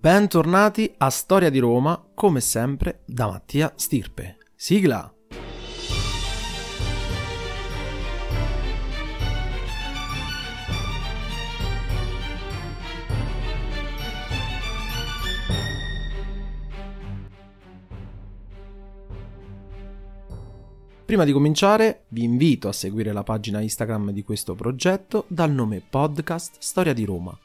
Bentornati a Storia di Roma, come sempre da Mattia Stirpe. Sigla! Prima di cominciare vi invito a seguire la pagina Instagram di questo progetto dal nome Podcast Storia di Roma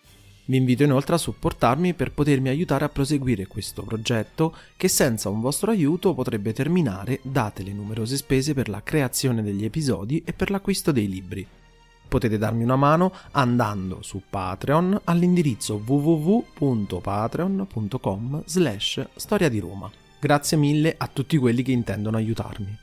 vi invito inoltre a supportarmi per potermi aiutare a proseguire questo progetto che senza un vostro aiuto potrebbe terminare date le numerose spese per la creazione degli episodi e per l'acquisto dei libri. Potete darmi una mano andando su Patreon all'indirizzo www.patreon.com slash storia di Roma. Grazie mille a tutti quelli che intendono aiutarmi.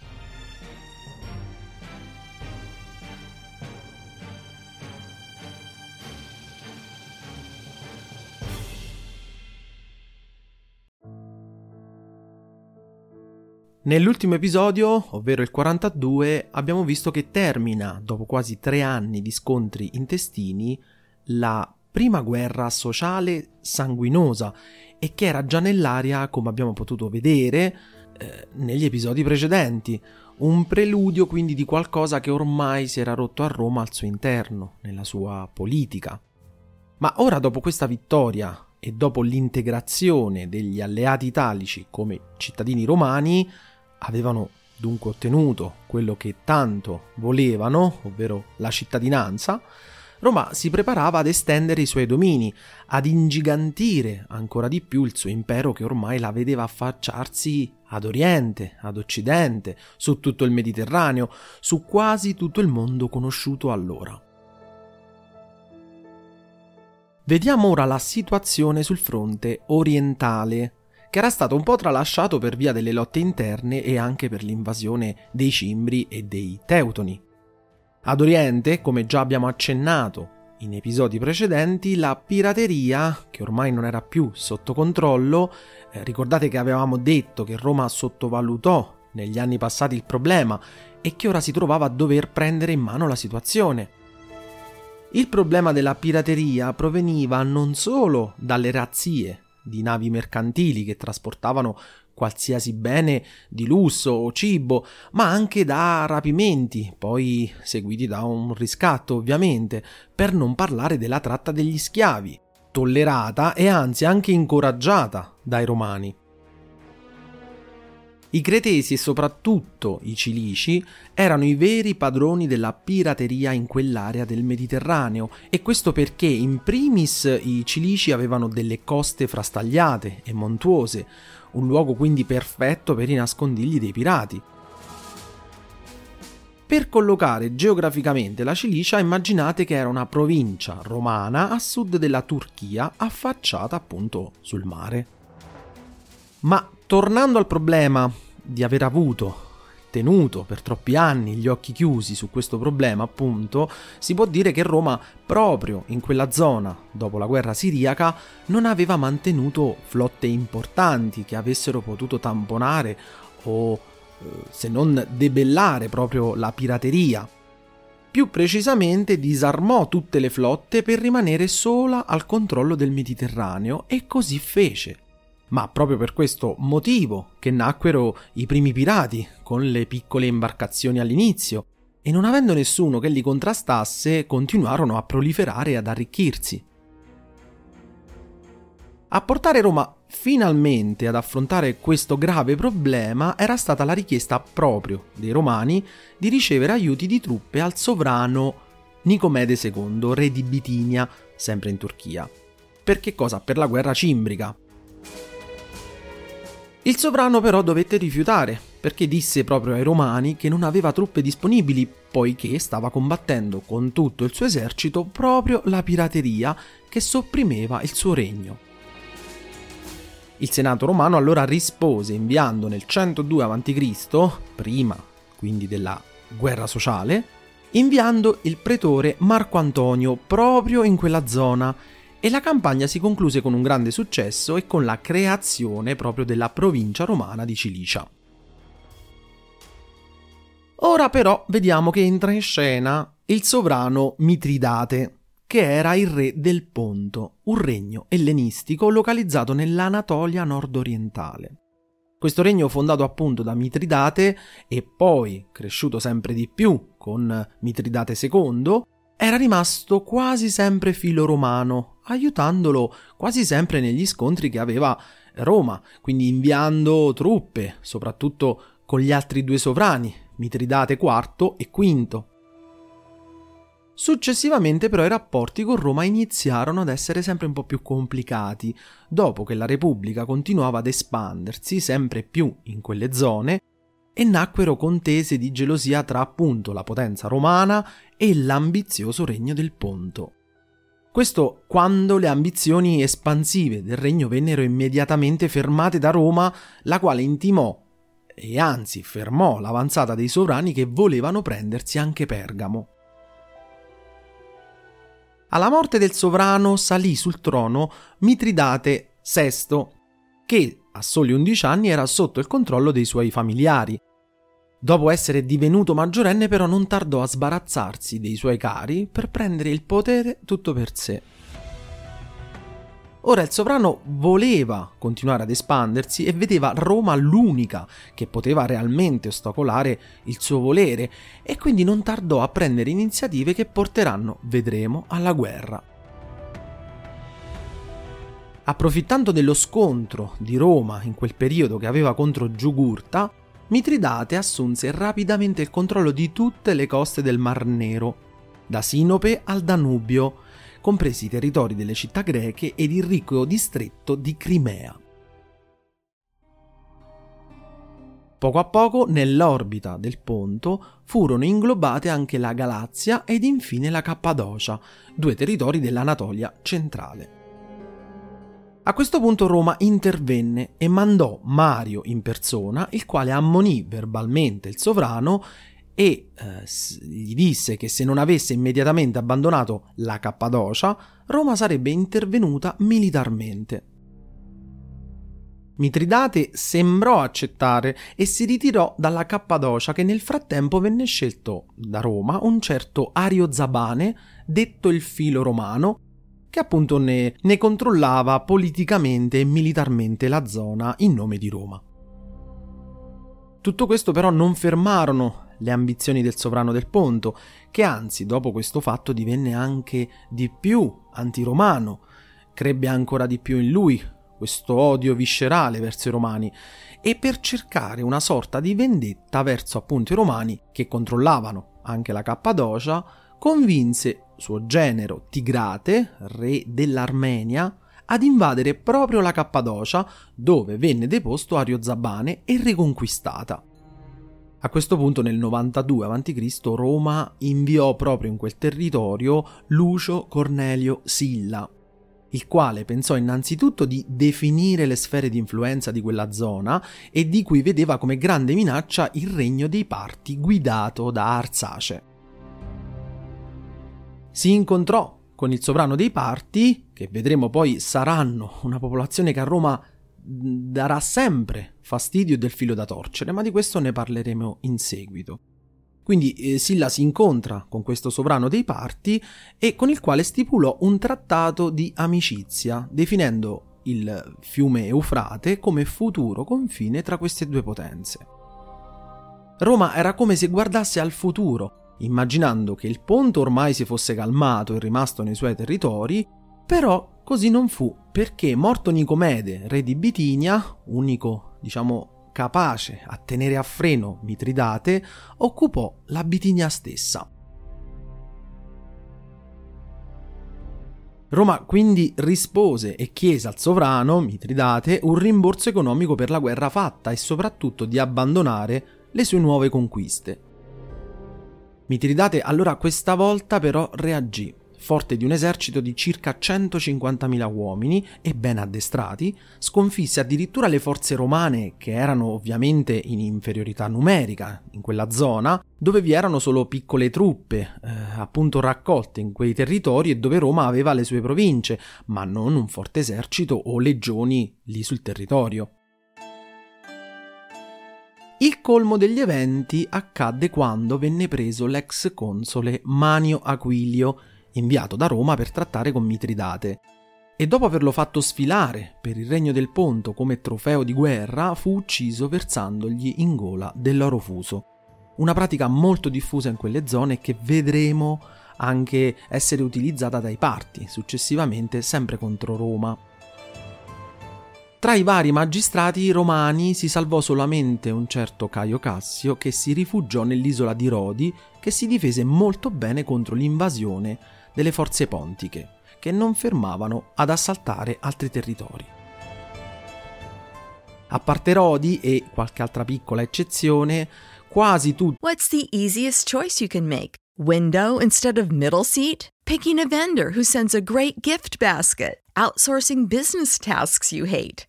Nell'ultimo episodio, ovvero il 42, abbiamo visto che termina, dopo quasi tre anni di scontri intestini, la prima guerra sociale sanguinosa e che era già nell'aria, come abbiamo potuto vedere eh, negli episodi precedenti. Un preludio quindi di qualcosa che ormai si era rotto a Roma al suo interno, nella sua politica. Ma ora, dopo questa vittoria e dopo l'integrazione degli alleati italici come cittadini romani, avevano dunque ottenuto quello che tanto volevano, ovvero la cittadinanza, Roma si preparava ad estendere i suoi domini, ad ingigantire ancora di più il suo impero che ormai la vedeva affacciarsi ad Oriente, ad Occidente, su tutto il Mediterraneo, su quasi tutto il mondo conosciuto allora. Vediamo ora la situazione sul fronte orientale che era stato un po' tralasciato per via delle lotte interne e anche per l'invasione dei Cimbri e dei Teutoni. Ad Oriente, come già abbiamo accennato in episodi precedenti, la pirateria, che ormai non era più sotto controllo, eh, ricordate che avevamo detto che Roma sottovalutò negli anni passati il problema e che ora si trovava a dover prendere in mano la situazione. Il problema della pirateria proveniva non solo dalle razzie di navi mercantili che trasportavano qualsiasi bene di lusso o cibo, ma anche da rapimenti, poi seguiti da un riscatto ovviamente, per non parlare della tratta degli schiavi, tollerata e anzi anche incoraggiata dai romani. I cretesi e soprattutto i cilici erano i veri padroni della pirateria in quell'area del Mediterraneo e questo perché in primis i cilici avevano delle coste frastagliate e montuose, un luogo quindi perfetto per i nascondigli dei pirati. Per collocare geograficamente la Cilicia immaginate che era una provincia romana a sud della Turchia affacciata appunto sul mare. Ma tornando al problema di aver avuto tenuto per troppi anni gli occhi chiusi su questo problema, appunto, si può dire che Roma, proprio in quella zona, dopo la guerra siriaca, non aveva mantenuto flotte importanti che avessero potuto tamponare o, eh, se non debellare proprio la pirateria. Più precisamente disarmò tutte le flotte per rimanere sola al controllo del Mediterraneo e così fece ma proprio per questo motivo che nacquero i primi pirati con le piccole imbarcazioni all'inizio e non avendo nessuno che li contrastasse continuarono a proliferare e ad arricchirsi. A portare Roma finalmente ad affrontare questo grave problema era stata la richiesta proprio dei romani di ricevere aiuti di truppe al sovrano Nicomede II, re di Bitinia, sempre in Turchia. Per che cosa? Per la guerra cimbrica, il sovrano però dovette rifiutare, perché disse proprio ai romani che non aveva truppe disponibili, poiché stava combattendo con tutto il suo esercito proprio la pirateria che sopprimeva il suo regno. Il Senato romano allora rispose inviando nel 102 a.C., prima quindi della guerra sociale, inviando il pretore Marco Antonio proprio in quella zona e la campagna si concluse con un grande successo e con la creazione proprio della provincia romana di Cilicia. Ora però vediamo che entra in scena il sovrano Mitridate, che era il re del Ponto, un regno ellenistico localizzato nell'Anatolia nord-orientale. Questo regno fondato appunto da Mitridate e poi cresciuto sempre di più con Mitridate II, era rimasto quasi sempre filo romano, aiutandolo quasi sempre negli scontri che aveva Roma, quindi inviando truppe, soprattutto con gli altri due sovrani, Mitridate IV e V. Successivamente però i rapporti con Roma iniziarono ad essere sempre un po' più complicati, dopo che la Repubblica continuava ad espandersi sempre più in quelle zone e nacquero contese di gelosia tra appunto la potenza romana e l'ambizioso regno del Ponto. Questo quando le ambizioni espansive del regno vennero immediatamente fermate da Roma, la quale intimò e anzi fermò l'avanzata dei sovrani che volevano prendersi anche Pergamo. Alla morte del sovrano salì sul trono Mitridate VI, che a soli 11 anni era sotto il controllo dei suoi familiari. Dopo essere divenuto maggiorenne però non tardò a sbarazzarsi dei suoi cari per prendere il potere tutto per sé. Ora il sovrano voleva continuare ad espandersi e vedeva Roma l'unica che poteva realmente ostacolare il suo volere e quindi non tardò a prendere iniziative che porteranno, vedremo, alla guerra. Approfittando dello scontro di Roma in quel periodo che aveva contro Giugurta, Mitridate assunse rapidamente il controllo di tutte le coste del Mar Nero, da Sinope al Danubio, compresi i territori delle città greche ed il ricco distretto di Crimea. Poco a poco, nell'orbita del Ponto, furono inglobate anche la Galazia ed infine la Cappadocia, due territori dell'Anatolia centrale. A questo punto Roma intervenne e mandò Mario in persona, il quale ammonì verbalmente il sovrano e eh, gli disse che se non avesse immediatamente abbandonato la Cappadocia, Roma sarebbe intervenuta militarmente. Mitridate sembrò accettare e si ritirò dalla Cappadocia che nel frattempo venne scelto da Roma un certo Ario Zabane, detto il filo romano, che appunto ne, ne controllava politicamente e militarmente la zona in nome di Roma. Tutto questo però non fermarono le ambizioni del sovrano del Ponto, che anzi dopo questo fatto divenne anche di più antiromano, crebbe ancora di più in lui questo odio viscerale verso i romani e per cercare una sorta di vendetta verso appunto i romani che controllavano anche la Cappadocia, convinse suo genero Tigrate, re dell'Armenia, ad invadere proprio la Cappadocia, dove venne deposto Ario Zabane e riconquistata. A questo punto nel 92 a.C. Roma inviò proprio in quel territorio Lucio Cornelio Silla, il quale pensò innanzitutto di definire le sfere di influenza di quella zona e di cui vedeva come grande minaccia il regno dei Parti guidato da Arsace. Si incontrò con il sovrano dei Parti, che vedremo poi saranno una popolazione che a Roma darà sempre fastidio del filo da torcere, ma di questo ne parleremo in seguito. Quindi eh, Silla si incontra con questo sovrano dei parti e con il quale stipulò un trattato di amicizia, definendo il fiume Eufrate come futuro confine tra queste due potenze. Roma era come se guardasse al futuro, immaginando che il ponte ormai si fosse calmato e rimasto nei suoi territori, però Così non fu, perché morto Nicomede, re di Bitinia, unico, diciamo, capace a tenere a freno Mitridate, occupò la Bitinia stessa. Roma quindi rispose e chiese al sovrano, Mitridate, un rimborso economico per la guerra fatta e soprattutto di abbandonare le sue nuove conquiste. Mitridate allora questa volta però reagì forte di un esercito di circa 150.000 uomini e ben addestrati, sconfisse addirittura le forze romane, che erano ovviamente in inferiorità numerica in quella zona, dove vi erano solo piccole truppe, eh, appunto raccolte in quei territori e dove Roma aveva le sue province, ma non un forte esercito o legioni lì sul territorio. Il colmo degli eventi accadde quando venne preso l'ex console Manio Aquilio, inviato da Roma per trattare con Mitridate. E dopo averlo fatto sfilare per il Regno del Ponto come trofeo di guerra, fu ucciso versandogli in gola dell'oro fuso. Una pratica molto diffusa in quelle zone che vedremo anche essere utilizzata dai parti, successivamente sempre contro Roma. Tra i vari magistrati romani si salvò solamente un certo Caio Cassio che si rifugiò nell'isola di Rodi che si difese molto bene contro l'invasione delle forze pontiche, che non fermavano ad assaltare altri territori. A parte Rodi e qualche altra piccola eccezione, quasi tutti. What's the easiest choice you can make? Window instead of middle seat? Picking a vendor who sends a great gift basket? Outsourcing business tasks you hate?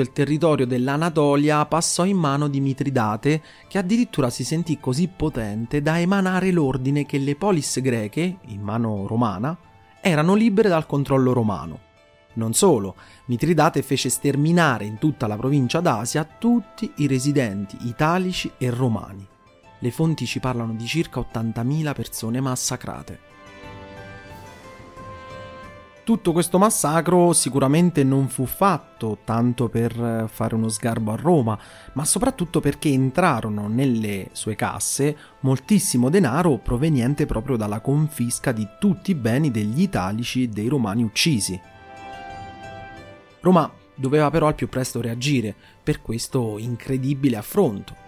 Il territorio dell'Anatolia passò in mano di Mitridate, che addirittura si sentì così potente da emanare l'ordine che le polis greche, in mano romana, erano libere dal controllo romano. Non solo, Mitridate fece sterminare in tutta la provincia d'Asia tutti i residenti italici e romani. Le fonti ci parlano di circa 80.000 persone massacrate. Tutto questo massacro sicuramente non fu fatto tanto per fare uno sgarbo a Roma, ma soprattutto perché entrarono nelle sue casse moltissimo denaro proveniente proprio dalla confisca di tutti i beni degli italici e dei romani uccisi. Roma doveva però al più presto reagire per questo incredibile affronto.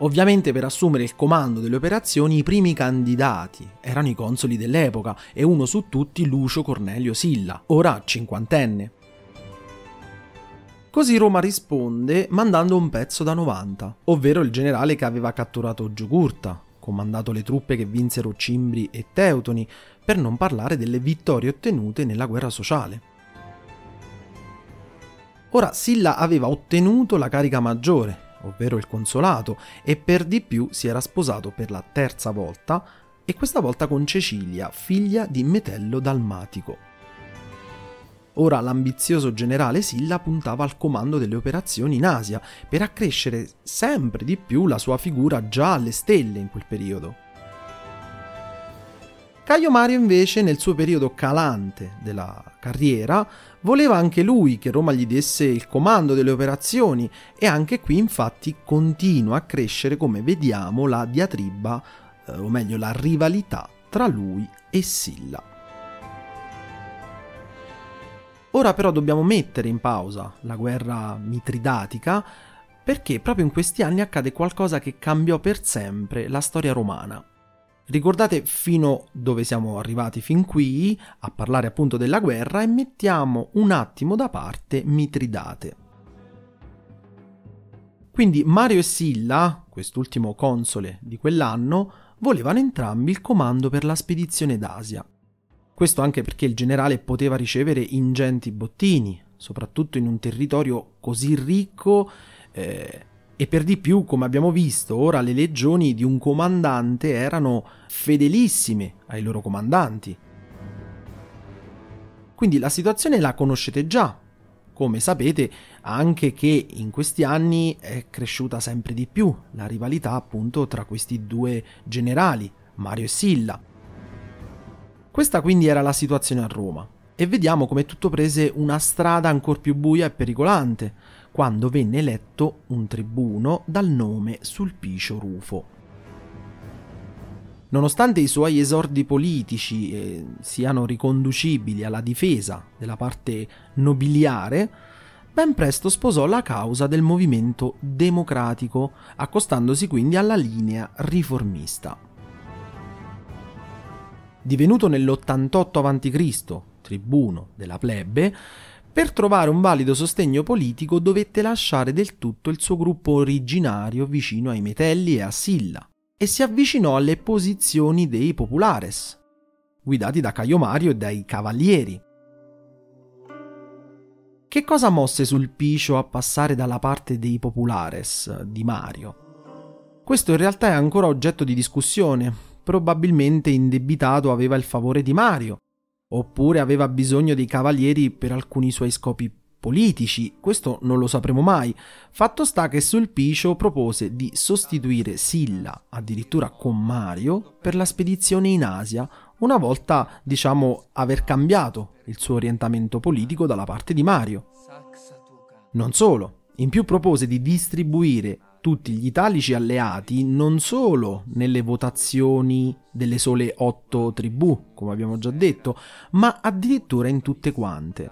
Ovviamente per assumere il comando delle operazioni i primi candidati erano i consoli dell'epoca e uno su tutti Lucio Cornelio Silla, ora cinquantenne. Così Roma risponde mandando un pezzo da 90, ovvero il generale che aveva catturato Giugurta, comandato le truppe che vinsero Cimbri e Teutoni, per non parlare delle vittorie ottenute nella guerra sociale. Ora Silla aveva ottenuto la carica maggiore, ovvero il consolato, e per di più si era sposato per la terza volta, e questa volta con Cecilia, figlia di Metello Dalmatico. Ora l'ambizioso generale Silla puntava al comando delle operazioni in Asia per accrescere sempre di più la sua figura già alle stelle in quel periodo. Caio Mario invece nel suo periodo calante della carriera voleva anche lui che Roma gli desse il comando delle operazioni e anche qui infatti continua a crescere come vediamo la diatriba, eh, o meglio la rivalità tra lui e Silla. Ora però dobbiamo mettere in pausa la guerra mitridatica perché proprio in questi anni accade qualcosa che cambiò per sempre la storia romana. Ricordate fino dove siamo arrivati fin qui a parlare appunto della guerra e mettiamo un attimo da parte Mitridate. Quindi Mario e Silla, quest'ultimo console di quell'anno, volevano entrambi il comando per la spedizione d'Asia. Questo anche perché il generale poteva ricevere ingenti bottini, soprattutto in un territorio così ricco eh, e per di più, come abbiamo visto, ora le legioni di un comandante erano fedelissime ai loro comandanti. Quindi la situazione la conoscete già. Come sapete, anche che in questi anni è cresciuta sempre di più la rivalità appunto tra questi due generali, Mario e Silla. Questa quindi era la situazione a Roma e vediamo come tutto prese una strada ancora più buia e pericolante quando venne eletto un tribuno dal nome Sulpicio Rufo. Nonostante i suoi esordi politici eh, siano riconducibili alla difesa della parte nobiliare, ben presto sposò la causa del movimento democratico, accostandosi quindi alla linea riformista. Divenuto nell'88 a.C. tribuno della plebe, per trovare un valido sostegno politico dovette lasciare del tutto il suo gruppo originario vicino ai Metelli e a Silla e si avvicinò alle posizioni dei Populares, guidati da Caio Mario e dai Cavalieri. Che cosa mosse Sulpicio a passare dalla parte dei Populares di Mario? Questo in realtà è ancora oggetto di discussione. Probabilmente indebitato aveva il favore di Mario, oppure aveva bisogno dei cavalieri per alcuni suoi scopi politici, questo non lo sapremo mai. Fatto sta che Sulpicio propose di sostituire Silla, addirittura con Mario, per la spedizione in Asia, una volta, diciamo, aver cambiato il suo orientamento politico dalla parte di Mario. Non solo, in più propose di distribuire tutti gli italici alleati non solo nelle votazioni delle sole otto tribù, come abbiamo già detto, ma addirittura in tutte quante.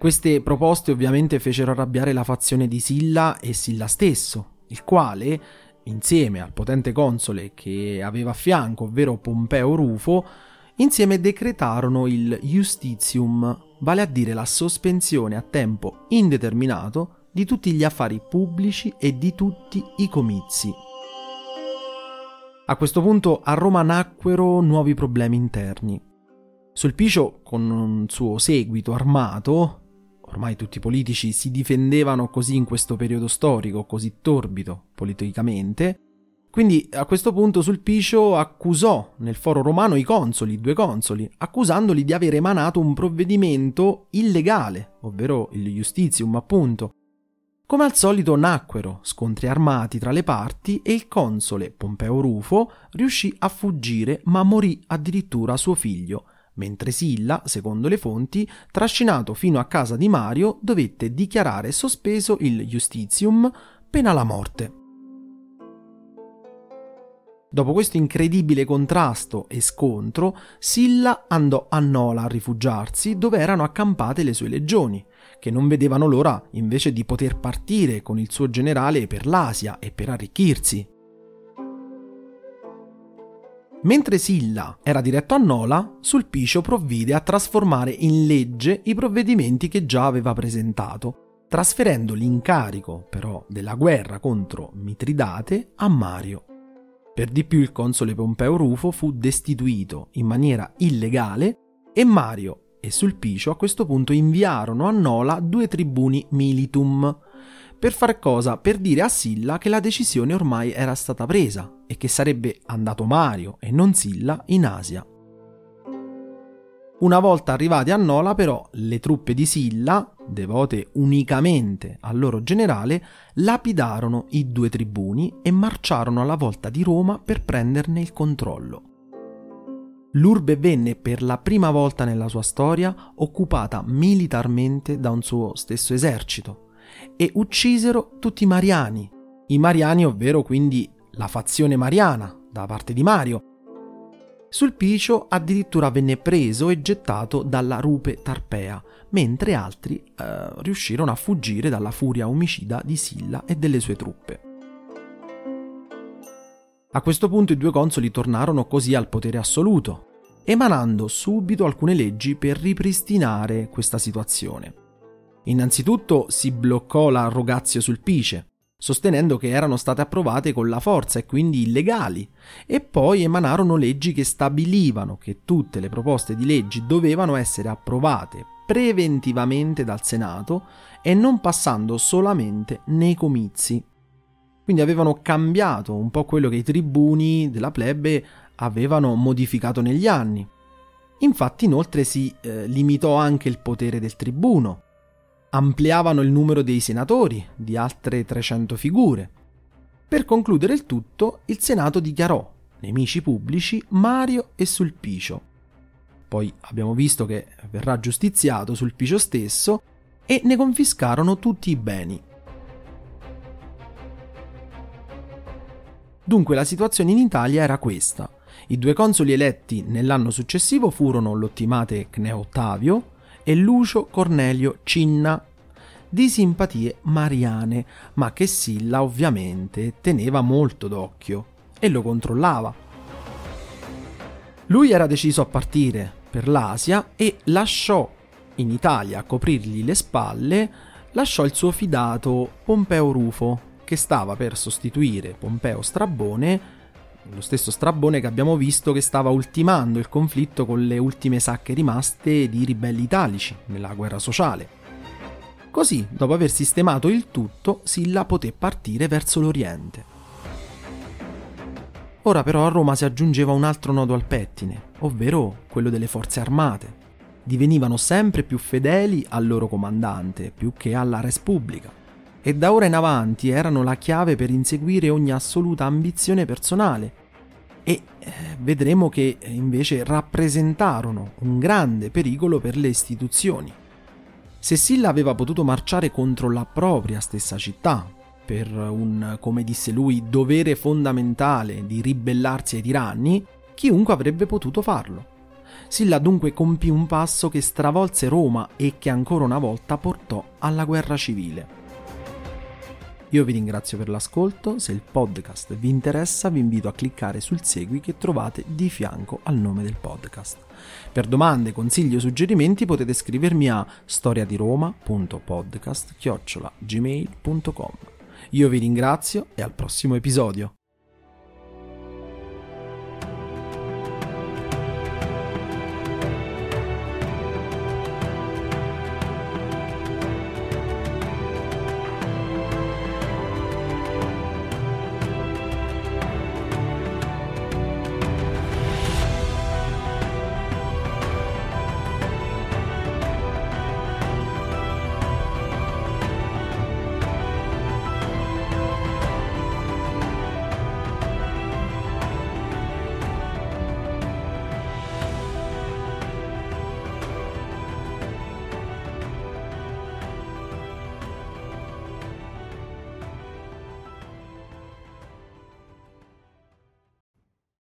Queste proposte ovviamente fecero arrabbiare la fazione di Silla e Silla stesso, il quale, insieme al potente console che aveva a fianco, ovvero Pompeo Rufo, insieme decretarono il Justitium, vale a dire la sospensione a tempo indeterminato di tutti gli affari pubblici e di tutti i comizi. A questo punto a Roma nacquero nuovi problemi interni. Sulpicio, con un suo seguito armato, ormai tutti i politici si difendevano così in questo periodo storico, così torbido politicamente, quindi a questo punto Sulpicio accusò nel foro romano i consoli, due consoli, accusandoli di aver emanato un provvedimento illegale, ovvero il Justitium appunto, come al solito nacquero scontri armati tra le parti e il console Pompeo Rufo riuscì a fuggire ma morì addirittura suo figlio, mentre Silla, secondo le fonti, trascinato fino a casa di Mario, dovette dichiarare sospeso il Justitium pena la morte. Dopo questo incredibile contrasto e scontro, Silla andò a Nola a rifugiarsi dove erano accampate le sue legioni che non vedevano l'ora invece di poter partire con il suo generale per l'Asia e per arricchirsi. Mentre Silla era diretto a Nola, Sulpicio provvide a trasformare in legge i provvedimenti che già aveva presentato, trasferendo l'incarico però della guerra contro Mitridate a Mario. Per di più il console Pompeo Rufo fu destituito in maniera illegale e Mario e Sulpicio a questo punto inviarono a Nola due tribuni militum. Per fare cosa? Per dire a Silla che la decisione ormai era stata presa e che sarebbe andato Mario e non Silla in Asia. Una volta arrivati a Nola, però, le truppe di Silla, devote unicamente al loro generale, lapidarono i due tribuni e marciarono alla volta di Roma per prenderne il controllo l'urbe venne per la prima volta nella sua storia occupata militarmente da un suo stesso esercito e uccisero tutti i Mariani, i Mariani ovvero quindi la fazione mariana da parte di Mario. Sulpicio addirittura venne preso e gettato dalla rupe Tarpea, mentre altri eh, riuscirono a fuggire dalla furia omicida di Silla e delle sue truppe. A questo punto i due consoli tornarono così al potere assoluto, emanando subito alcune leggi per ripristinare questa situazione. Innanzitutto si bloccò la rogazio sulpice, sostenendo che erano state approvate con la forza e quindi illegali, e poi emanarono leggi che stabilivano che tutte le proposte di leggi dovevano essere approvate preventivamente dal Senato e non passando solamente nei comizi. Quindi avevano cambiato un po' quello che i tribuni della plebe avevano modificato negli anni. Infatti inoltre si eh, limitò anche il potere del tribuno, ampliavano il numero dei senatori di altre 300 figure. Per concludere il tutto, il Senato dichiarò nemici pubblici Mario e Sulpicio. Poi abbiamo visto che verrà giustiziato Sulpicio stesso e ne confiscarono tutti i beni. Dunque la situazione in Italia era questa. I due consoli eletti nell'anno successivo furono l'ottimate Cneo Ottavio e Lucio Cornelio Cinna, di simpatie mariane, ma che Silla ovviamente teneva molto d'occhio e lo controllava. Lui era deciso a partire per l'Asia e lasciò in Italia a coprirgli le spalle, lasciò il suo fidato Pompeo Rufo, che stava per sostituire Pompeo Strabone, lo stesso Strabone che abbiamo visto che stava ultimando il conflitto con le ultime sacche rimaste di ribelli italici nella guerra sociale. Così, dopo aver sistemato il tutto, Silla poté partire verso l'Oriente. Ora però a Roma si aggiungeva un altro nodo al pettine, ovvero quello delle forze armate. Divenivano sempre più fedeli al loro comandante, più che alla res pubblica, e da ora in avanti erano la chiave per inseguire ogni assoluta ambizione personale. E eh, vedremo che invece rappresentarono un grande pericolo per le istituzioni. Se Silla aveva potuto marciare contro la propria stessa città, per un, come disse lui, dovere fondamentale di ribellarsi ai tiranni, chiunque avrebbe potuto farlo. Silla dunque compì un passo che stravolse Roma e che ancora una volta portò alla guerra civile. Io vi ringrazio per l'ascolto, se il podcast vi interessa vi invito a cliccare sul segui che trovate di fianco al nome del podcast. Per domande, consigli o suggerimenti potete scrivermi a storiadiroma.podcast.gmail.com Io vi ringrazio e al prossimo episodio.